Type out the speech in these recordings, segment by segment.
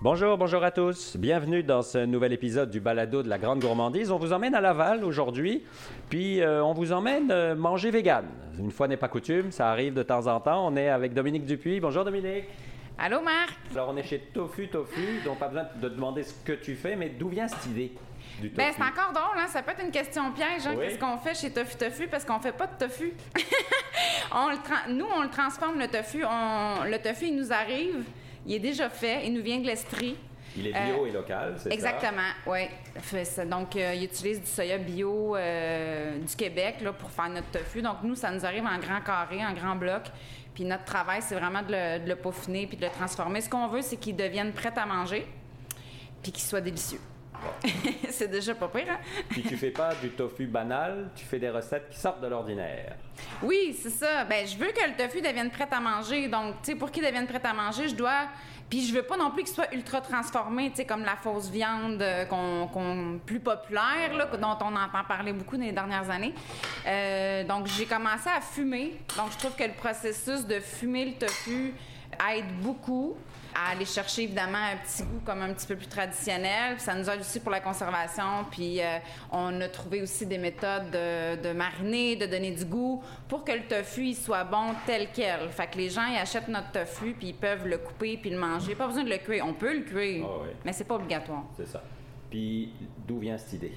Bonjour, bonjour à tous. Bienvenue dans ce nouvel épisode du balado de la Grande Gourmandise. On vous emmène à Laval aujourd'hui, puis euh, on vous emmène euh, manger vegan. Une fois n'est pas coutume, ça arrive de temps en temps. On est avec Dominique Dupuis. Bonjour Dominique. Allô Marc. Alors on est chez Tofu Tofu, donc pas besoin de demander ce que tu fais, mais d'où vient cette idée du tofu? Ben, c'est encore drôle, hein? ça peut être une question piège. Hein? Oui. Qu'est-ce qu'on fait chez Tofu Tofu? Parce qu'on fait pas de tofu. On le Nous, on le transforme, le tofu. On- Le tofu, il nous arrive, il est déjà fait, il nous vient de l'Estrie. Il est bio et local, c'est ça? Exactement, oui. Donc, euh, il utilise du soya bio euh, du Québec là, pour faire notre tofu. Donc, nous, ça nous arrive en grand carré, en grand bloc. Puis notre travail, c'est vraiment de le, de le peaufiner puis de le transformer. Ce qu'on veut, c'est qu'il devienne prêt à manger puis qu'il soit délicieux. c'est déjà pas pire, hein? Puis tu fais pas du tofu banal, tu fais des recettes qui sortent de l'ordinaire. Oui, c'est ça. Ben, je veux que le tofu devienne prêt à manger. Donc, tu sais, pour qu'il devienne prêt à manger, je dois. Puis, je veux pas non plus qu'il soit ultra transformé, tu sais, comme la fausse viande euh, qu'on, plus populaire, là, dont on entend parler beaucoup dans les dernières années. Euh, donc, j'ai commencé à fumer. Donc, je trouve que le processus de fumer le tofu aide beaucoup à aller chercher évidemment un petit goût comme un petit peu plus traditionnel. Puis ça nous aide aussi pour la conservation. Puis euh, on a trouvé aussi des méthodes de, de mariner, de donner du goût pour que le tofu il soit bon tel quel. Fait que les gens ils achètent notre tofu puis ils peuvent le couper puis le manger. Pas besoin de le cuire. On peut le cuire, Ah oui. mais c'est pas obligatoire. C'est ça. Puis d'où vient cette idée?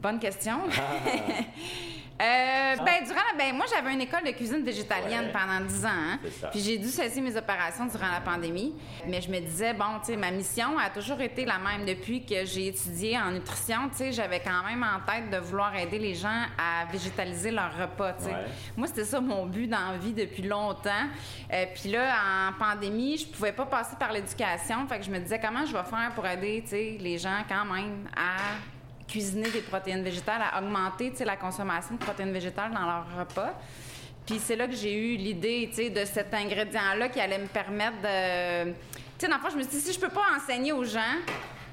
Bonne question. Euh, ben, durant la- ben, moi, j'avais une école de cuisine végétalienne Ouais. pendant 10 ans. hein. Puis j'ai dû cesser mes opérations durant la pandémie. Mais je me disais, bon, tu sais, ma mission a toujours été la même depuis que j'ai étudié en nutrition. Tu sais, j'avais quand même en tête de vouloir aider les gens à végétaliser leur repas. Ouais. Moi, c'était ça mon but dans la vie depuis longtemps. Euh, puis là, en pandémie, je pouvais pas passer par l'éducation. Fait que je me disais, comment je vais faire pour aider, tu sais, les gens quand même à cuisiner des protéines végétales, à augmenter la consommation de protéines végétales dans leur repas. Puis c'est là que j'ai eu l'idée de cet ingrédient-là qui allait me permettre de. Tu sais, dans le fond, je me suis dit, si je peux pas enseigner aux gens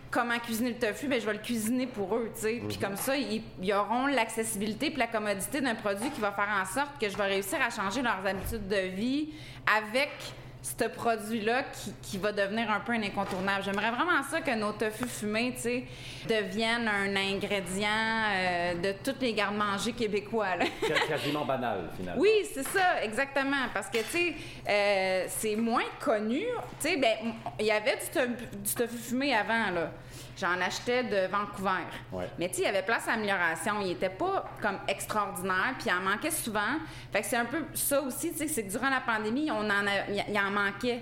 comment cuisiner le tofu, ben je vais le cuisiner pour eux, tu sais. Puis comme ça, ils, ils auront l'accessibilité puis la commodité d'un produit qui va faire en sorte que je vais réussir à changer leurs habitudes de vie avec ce produit-là qui, qui va devenir un peu un incontournable. J'aimerais vraiment ça que nos tofu fumés, tu sais, deviennent un ingrédient euh, de tous les garde-manger québécois, là. C'est quasiment banal, finalement. Oui, c'est ça, exactement. Parce que, tu sais, euh, c'est moins connu. Tu sais, ben, il y avait du, to- du tofu fumé avant, là. J'en achetais de Vancouver. Ouais. Mais, tu sais, il y avait place à amélioration. Il était pas comme extraordinaire, puis il en manquait souvent. Fait que c'est un peu ça aussi, tu sais, c'est que durant la pandémie, on en a- il il en manquait.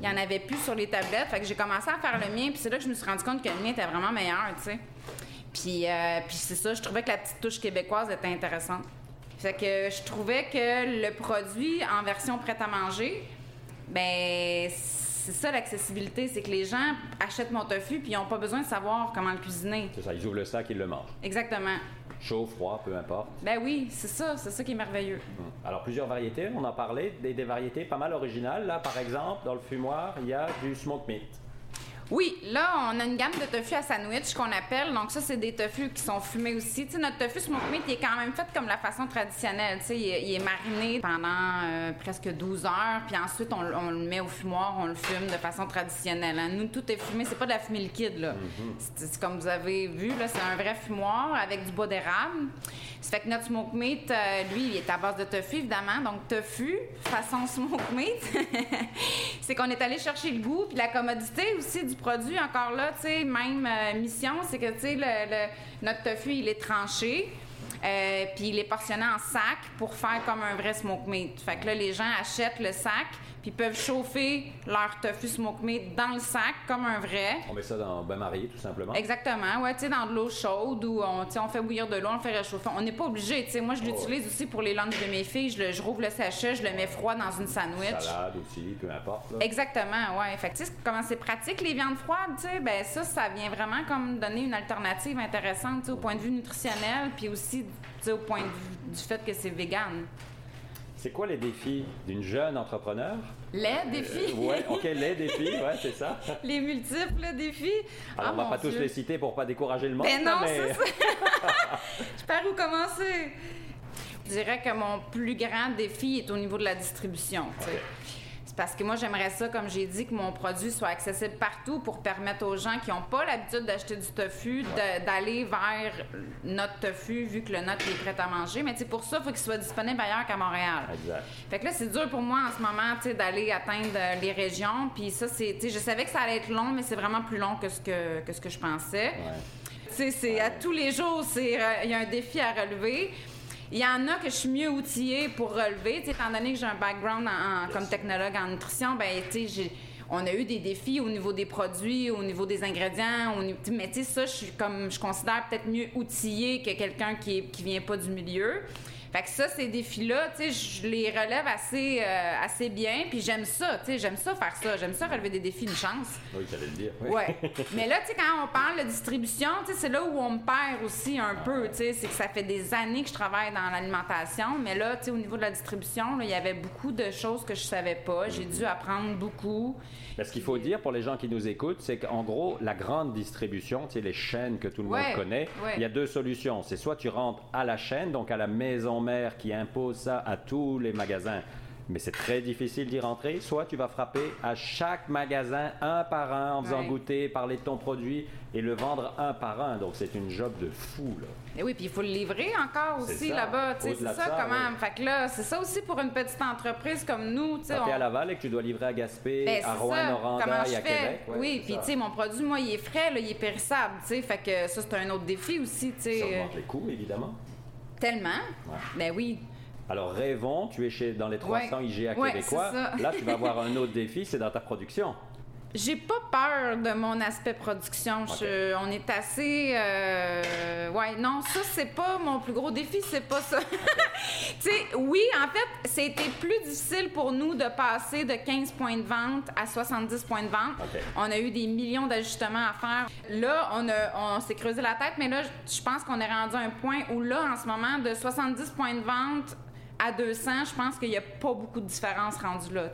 Il y en avait plus sur les tablettes. Fait que j'ai commencé à faire le mien, puis c'est là que je me suis rendu compte que le mien était vraiment meilleur, tu sais. Puis, euh, puis c'est ça, je trouvais que la petite touche québécoise était intéressante. Fait que je trouvais que le produit en version prête à manger, ben c'est ça l'accessibilité, c'est que les gens achètent mon tofu puis ils n'ont pas besoin de savoir comment le cuisiner. C'est ça, ils ouvrent le sac, ils le mangent. Exactement. Chaud, froid, peu importe. Ben oui, c'est ça, c'est ça qui est merveilleux. Alors, plusieurs variétés, on en parlait, des, des variétés pas mal originales. Là, par exemple, dans le fumoir, il y a du smoke meat. Oui, là, on a une gamme de tofu à sandwich qu'on appelle. Donc, ça, c'est des tofu qui sont fumés aussi. Tu sais, notre tofu smoke meat, il est quand même fait comme la façon traditionnelle. Tu sais, il, est- il est mariné pendant euh, presque 12 heures. Puis ensuite, on, on le met au fumoir, on le fume de façon traditionnelle. hein. Nous, tout est fumé. C'est pas de la fumée liquide, là. C'est- c'est comme vous avez vu, là, c'est un vrai fumoir avec du bois d'érable. Ça fait que notre smoke meat, euh, lui, il est à base de tofu, évidemment. Donc, tofu, façon smoke meat. c'est qu'on est allé chercher le goût puis la commodité aussi du produit. Encore là, tu sais, même euh, mission, c'est que, tu sais, le, notre tofu, il est tranché. euh, puis il est portionné en sac pour faire comme un vrai smoke meat. Fait que là, les gens achètent le sac, puis peuvent chauffer leur tofu smoke meat dans le sac comme un vrai. On met ça dans bain-marie, tout simplement. Exactement, ouais, tu sais, dans de l'eau chaude ou on, on fait bouillir de l'eau, on le fait réchauffer. On n'est pas obligé, tu sais. Moi, je l'utilise aussi pour les lunchs de mes filles. Je, le, je rouvre le sachet, je le mets froid dans une sandwich. Salade aussi, peu importe. là. Exactement, ouais. Fait que, tu sais, comment c'est pratique les viandes froides, tu sais, ben ça, ça vient vraiment comme donner une alternative intéressante, tu sais, au point de vue nutritionnel, puis aussi, tu sais, au point de vue du fait que c'est vegan. C'est quoi les défis d'une jeune entrepreneur? Les défis, Euh, ouais, ok, les défis, ouais, c'est ça. les multiples défis. Alors, Ah, on va pas tous les citer pour pas décourager le monde. Ben non, mais... c'est ça. Je par où commencer? Je dirais que mon plus grand défi est au niveau de la distribution. Parce que moi, j'aimerais ça, comme j'ai dit, que mon produit soit accessible partout pour permettre aux gens qui n'ont pas l'habitude d'acheter du tofu d'aller vers notre tofu, vu que le nôtre est prêt à manger. Mais pour ça, il faut qu'il soit disponible ailleurs qu'à Montréal. Exact. Fait que là, c'est dur pour moi en ce moment, d'aller atteindre euh, les régions. Puis ça, c'est, je savais que ça allait être long, mais c'est vraiment plus long que ce que, que ce que je pensais. Ouais. Tu sais, c'est à tous les jours, euh, il y a un défi à relever. Il y en a que je suis mieux outillée pour relever, étant donné que j'ai un background en- comme technologue en nutrition, ben on a eu des défis au niveau des produits, au niveau des ingrédients, au mais tu sais ça, je suis comme je considère peut-être mieux outillée que quelqu'un qui qui vient pas du milieu. Fait que ça, ces défis-là, tu sais, je les relève assez, euh, assez bien, puis j'aime ça, tu sais, j'aime ça faire ça, j'aime ça relever des défis, une chance. Oui, j'allais le dire. oui. Ouais. Mais là, tu sais, quand on parle de distribution, tu sais, c'est là où on me perd aussi un peu, tu sais. C'est que ça fait des années que je travaille dans l'alimentation, mais là, tu sais, au niveau de la distribution, il y avait beaucoup de choses que je savais pas. J'ai dû apprendre beaucoup. Mais ce qu'il faut dire pour les gens qui nous écoutent, c'est qu'en gros, la grande distribution, tu sais, les chaînes que tout le Ouais, monde connaît, ouais. il y a deux solutions. C'est soit tu rentres à la chaîne, donc à la maison qui impose ça à tous les magasins. Mais c'est très difficile d'y rentrer. Soit tu vas frapper à chaque magasin un par un en faisant Ouais. goûter, parler de ton produit et le vendre un par un. Donc c'est une job de fou. Là. Et oui, puis il faut le livrer encore aussi là-bas. C'est ça, ça, comment. ouais. Fait que là, c'est ça aussi pour une petite entreprise comme nous, tu. Quand tu es à on- Laval et que tu dois livrer à Gaspé, Ben, à Rouen. Noranda et à? Québec. Ouais, oui, puis tu sais, mon produit, moi, il est frais, là, il est périssable. Fait que ça, c'est un autre défi aussi, tu sais. Ça augmente les coûts, évidemment. Tellement. Ouais. Ben oui. Alors rêvons, tu es chez dans les 300 Ouais. IGA Ouais, québécois. Là, tu vas avoir un autre défi, c'est dans ta production. J'ai pas peur de mon aspect production. Je- on est assez. euh, ouais, non, ça, c'est pas mon plus gros défi, c'est pas ça. oui, en fait, c'était plus difficile pour nous de passer de 15 points de vente à 70 points de vente. On a eu des millions d'ajustements à faire. Là, on, a, on s'est creusé la tête, mais là, je pense qu'on est rendu à un point où, là, en ce moment, de 70 points de vente à 200, je pense qu'il n'y a pas beaucoup de différence rendue là.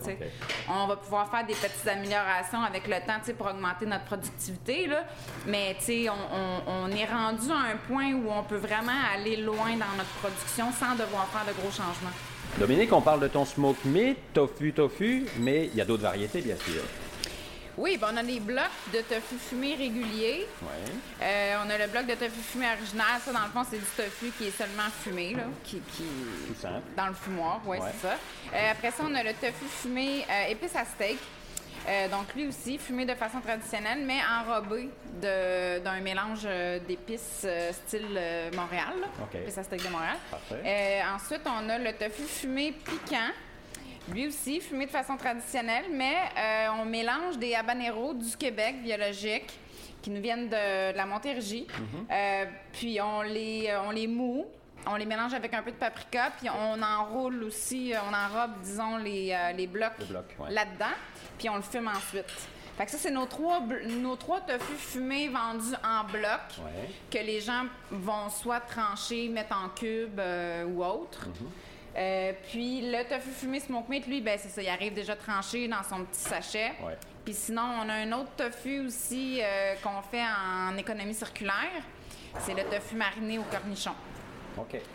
On va pouvoir faire des petites améliorations avec le temps pour augmenter notre productivité. Là. Mais on- on est rendu à un point où on peut vraiment aller loin dans notre production sans devoir faire de gros changements. Dominique, on parle de ton smoke meat, tofu, tofu, mais il y a d'autres variétés, bien sûr. Oui, ben on a des blocs de tofu fumé réguliers. Ouais. Euh, on a le bloc de tofu fumé original. Ça, dans le fond, c'est du tofu qui est seulement fumé, là, qui, qui- Tout simple. dans le fumoir, oui, Ouais. c'est ça. Euh, après ça, on a le tofu fumé euh, épice à steak. Donc, lui aussi, fumé de façon traditionnelle, mais enrobé de- d'un mélange d'épices style Montréal. là. OK. Épices à steak de Montréal. Parfait. Ensuite, on a le tofu fumé piquant. Lui aussi, fumé de façon traditionnelle, mais euh, on mélange des habaneros du Québec biologiques qui nous viennent de, de la Montérégie. Euh, puis on les, euh, on les moue, on les mélange avec un peu de paprika, puis on enroule aussi, on enrobe, disons, les, les blocs, ouais. là-dedans, puis on le fume ensuite. Fait que ça, c'est nos trois, nos trois tofu fumés vendus en bloc Ouais. que les gens vont soit trancher, mettre en cube euh, ou autre. Mhm. Euh, puis le tofu fumé smoke meat, lui, ben c'est ça, il arrive déjà tranché dans son petit sachet. Ouais. Puis sinon, on a un autre tofu aussi euh, qu'on fait en économie circulaire. C'est le tofu mariné au cornichon.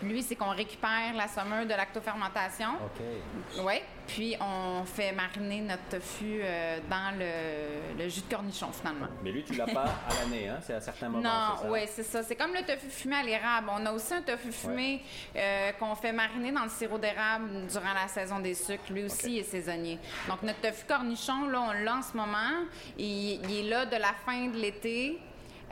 Lui, c'est qu'on récupère la saumure de lactofermentation. OK. Oui. Puis on fait mariner notre tofu euh, dans le, le jus de cornichon, finalement. Mais lui, tu l'as pas à l'année, hein? C'est à certains moments. Non, oui, c'est ça. C'est comme le tofu fumé à l'érable. On a aussi un tofu fumé euh, qu'on fait mariner dans le sirop d'érable durant la saison des sucres. Lui aussi, il est saisonnier. Donc, notre tofu cornichon, là, on l'a en ce moment. Il, il est là de la fin de l'été.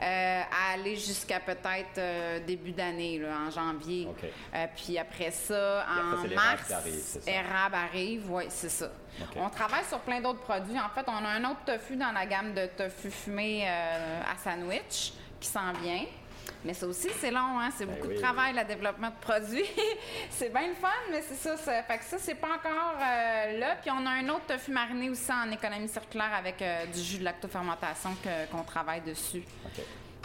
Euh, à aller jusqu'à peut-être euh, début d'année, en janvier. Euh, puis après ça, en mars, arrive, c'est ça. érable arrive, oui, c'est ça. On travaille sur plein d'autres produits. En fait, on a un autre tofu dans la gamme de tofu fumé à sandwich qui s'en vient. Mais ça aussi, c'est long, hein? C'est Ben beaucoup oui, de travail, le développement de produits. c'est bien le fun, mais c'est ça, ça. Fait que ça, c'est pas encore euh, là. Puis on a un autre tofu mariné aussi en économie circulaire avec euh, du jus de lactofermentation que- qu'on travaille dessus. OK.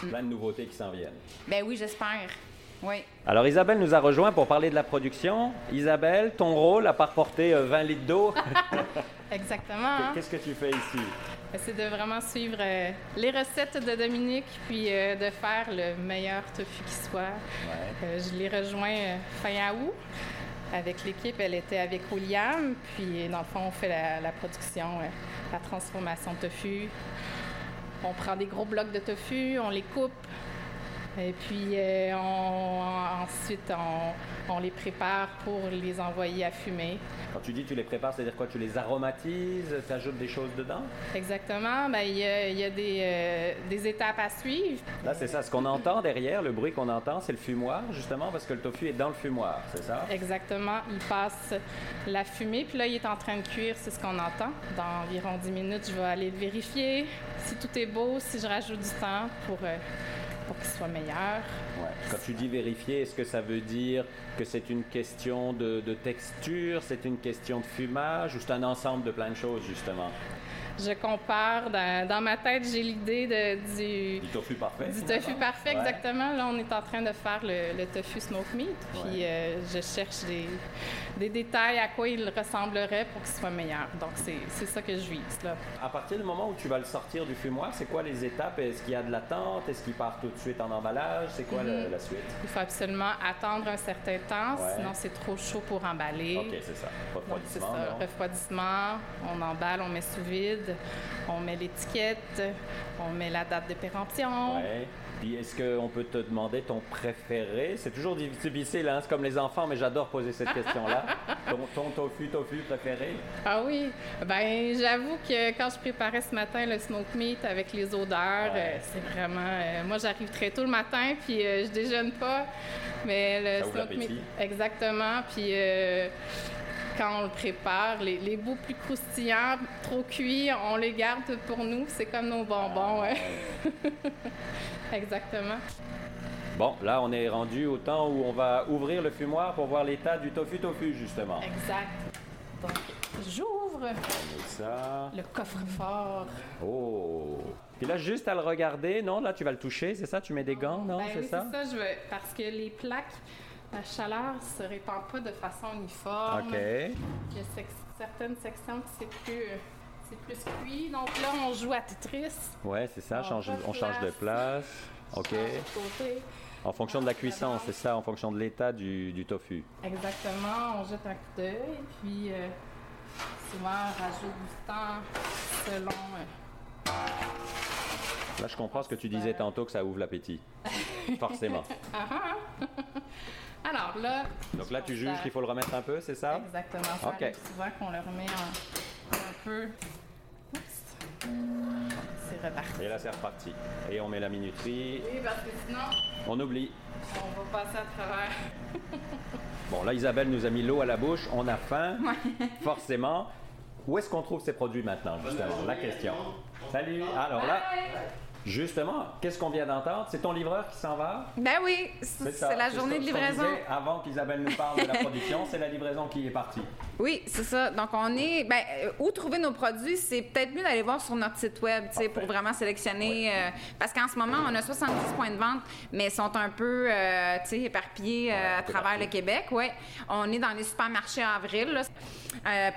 Plein de nouveautés qui s'en viennent. Ben oui, j'espère. Oui. Alors Isabelle nous a rejoint pour parler de la production. Isabelle, ton rôle, à part porter euh, 20 litres d'eau, Exactement. hein? qu'est-ce que tu fais ici? C'est de vraiment suivre euh, les recettes de Dominique, puis euh, de faire le meilleur tofu qui soit. Ouais. Euh, je l'ai rejoint fin août. avec l'équipe, elle était avec William. Puis, dans le fond, on fait la, la production, la transformation de tofu. On prend des gros blocs de tofu, on les coupe. Et puis, euh, on- ensuite, on, on les prépare pour les envoyer à fumer. Quand tu dis tu les prépares, c'est-à-dire quoi Tu les aromatises, tu ajoutes des choses dedans? Exactement. Ben, il y a, il y a des, euh, des étapes à suivre. Là, c'est ça. Ce qu'on entend derrière, le bruit qu'on entend, c'est le fumoir, justement, parce que le tofu est dans le fumoir, c'est ça? Exactement. Il passe la fumée, puis là, il est en train de cuire, c'est ce qu'on entend. Dans environ 10 minutes, je vais aller le vérifier si tout est beau, si je rajoute du temps pour, euh, soit meilleur. Quand tu dis vérifier, est-ce que ça veut dire que c'est une question de texture, c'est une question de fumage, ou c'est un ensemble de plein de choses, justement? Je compare. Dans, dans ma tête, j'ai l'idée du, Du tofu parfait du tofu parfait, Ouais. exactement. Là, on est en train de faire le, le tofu smoke meat, puis Ouais. euh, je cherche des, des détails à quoi il ressemblerait pour qu'il soit meilleur. Donc, c'est ça que je vise, là. À partir du moment où tu vas le sortir du fumoir, c'est quoi les étapes? Est-ce qu'il y a de l'attente? Est-ce qu'il part tout de suite en emballage? C'est quoi le- Mhm. la suite? Il faut absolument attendre un certain temps, Ouais. sinon c'est trop chaud pour emballer. Ok, c'est ça. Donc, c'est Refroidissement, ça, non? refroidissement, on emballe, on met sous vide, on met l'étiquette, on met la date de péremption. Ouais. Puis est-ce qu'on peut te demander ton préféré? C'est toujours difficile, hein? c'est comme les enfants, mais j'adore poser cette question-là. ton, ton tofu, tofu préféré? Ah oui, ben j'avoue que quand je préparais ce matin le smoke meat avec les odeurs, Ouais. euh, c'est vraiment... euh, moi, j'arrive très tôt le matin, puis euh, je déjeune pas, mais le Ça smoke meat... Exactement, puis... quand on le prépare, les, les bouts plus croustillants, trop cuits, on les garde pour nous. C'est comme nos bonbons. ouais. Exactement. Bon, là, on est rendu au temps où on va ouvrir le fumoir pour voir l'état du tofu tofu, justement. Exact. Donc, j'ouvre ça. le coffre-fort. Oh. Puis là, juste à le regarder, non? Là, tu vas le toucher, c'est ça? Tu mets des gants, non? Ben c'est oui, ça? c'est ça. Je veux, parce que les plaques, la chaleur se répand pas de façon uniforme. OK. Il y a certaines sections qui c'est plus, c'est plus cuit. Donc là, on joue à Tetris. Ouais, c'est ça. On change- on change de place. OK. Change de côté. En fonction de la cuisson, c'est ça, en fonction de l'état du, du tofu. Exactement. On jette un coup d'œil. Puis euh, souvent, on rajoute du temps selon. euh, Là, je comprends ce que tu disais tantôt que ça ouvre l'appétit. Forcément. Ah ah. Alors là. Donc là, tu juges qu'il faut le remettre un peu, c'est ça? Exactement. Ça Ok. arrive souvent qu'on le remet un peu. Oups. C'est reparti. Et là, c'est reparti. Et on met la minuterie. Oui, parce que sinon, On oublie. on va passer à travers. Bon, là, Isabelle nous a mis l'eau à la bouche. On a faim, forcément. Où est-ce qu'on trouve ces produits maintenant, justement? La question. Salut. Alors là, justement, qu'est-ce qu'on vient d'entendre? C'est ton livreur qui s'en va? Ben oui, c'est la journée de livraison. avant qu'Isabelle nous parle de la production, c'est la livraison qui est partie. Oui, c'est ça. Donc, on est. Ben, euh, où trouver nos produits, c'est peut-être mieux d'aller voir sur notre site web, tu sais, pour vraiment sélectionner. euh, parce qu'en ce moment, on a 70 points de vente, mais ils sont un peu, euh, tu sais, éparpillés euh, à travers le Québec. Ouais. On est dans les supermarchés en avril. là.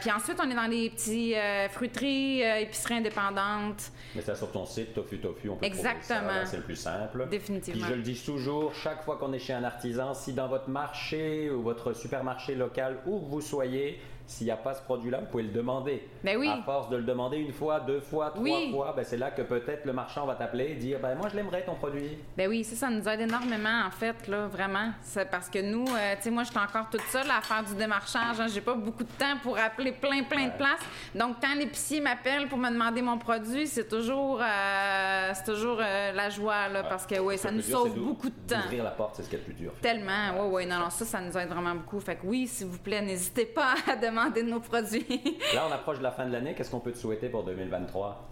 Puis ensuite, on est dans les petits fruiteries, épiceries indépendantes. Mais ça sur ton site, Tofu Tofu, on peut trouver Exactement. c'est le plus simple. Définitivement. Puis je le dis toujours, chaque fois qu'on est chez un artisan, si dans votre marché ou votre supermarché local, où que vous soyez, s'il n'y a pas ce produit-là, vous pouvez le demander. Ben oui. À force de le demander une fois, deux fois, trois Oui. fois, ben c'est là que peut-être le marchand va t'appeler et dire ben moi je l'aimerais ton produit. Ben oui, ça, ça nous aide énormément, en fait, là, vraiment. C'est parce que nous, euh, tu sais, moi, je suis encore toute seule à faire du démarchage. Hein. J'ai pas beaucoup de temps pour appeler plein, plein de places. Donc, quand l'épicier m'appelle pour me demander mon produit, c'est toujours, euh, c'est toujours euh, la joie, là, parce que, oui, ça nous dur, sauve beaucoup de temps. D'ouvrir la porte, c'est ce qui est le plus dur. Tellement, oui, oui, non, non, ça, ça nous aide vraiment beaucoup. Fait que oui, s'il vous plaît, n'hésitez pas à demander de nos produits. Là, on approche de la fin de l'année. Qu'est-ce qu'on peut te souhaiter pour 2023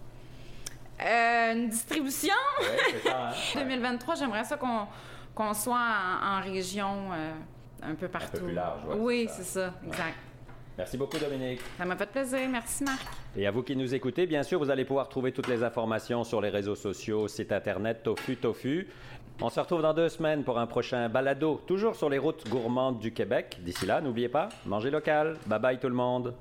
Euh, une distribution? C'est ça. Hein? 2023, j'aimerais ça qu'on qu'on soit en, en région euh, un peu partout. plus large, ouais, oui, c'est c'est ça, exact. Merci beaucoup, Dominique. Ça m'a fait plaisir. Merci, Marc. Et à vous qui nous écoutez, bien sûr, vous allez pouvoir trouver toutes les informations sur les réseaux sociaux, site internet Tofu Tofu. On se retrouve dans deux semaines pour un prochain balado, toujours sur les routes gourmandes du Québec. D'ici là, n'oubliez pas, mangez local. Bye bye tout le monde.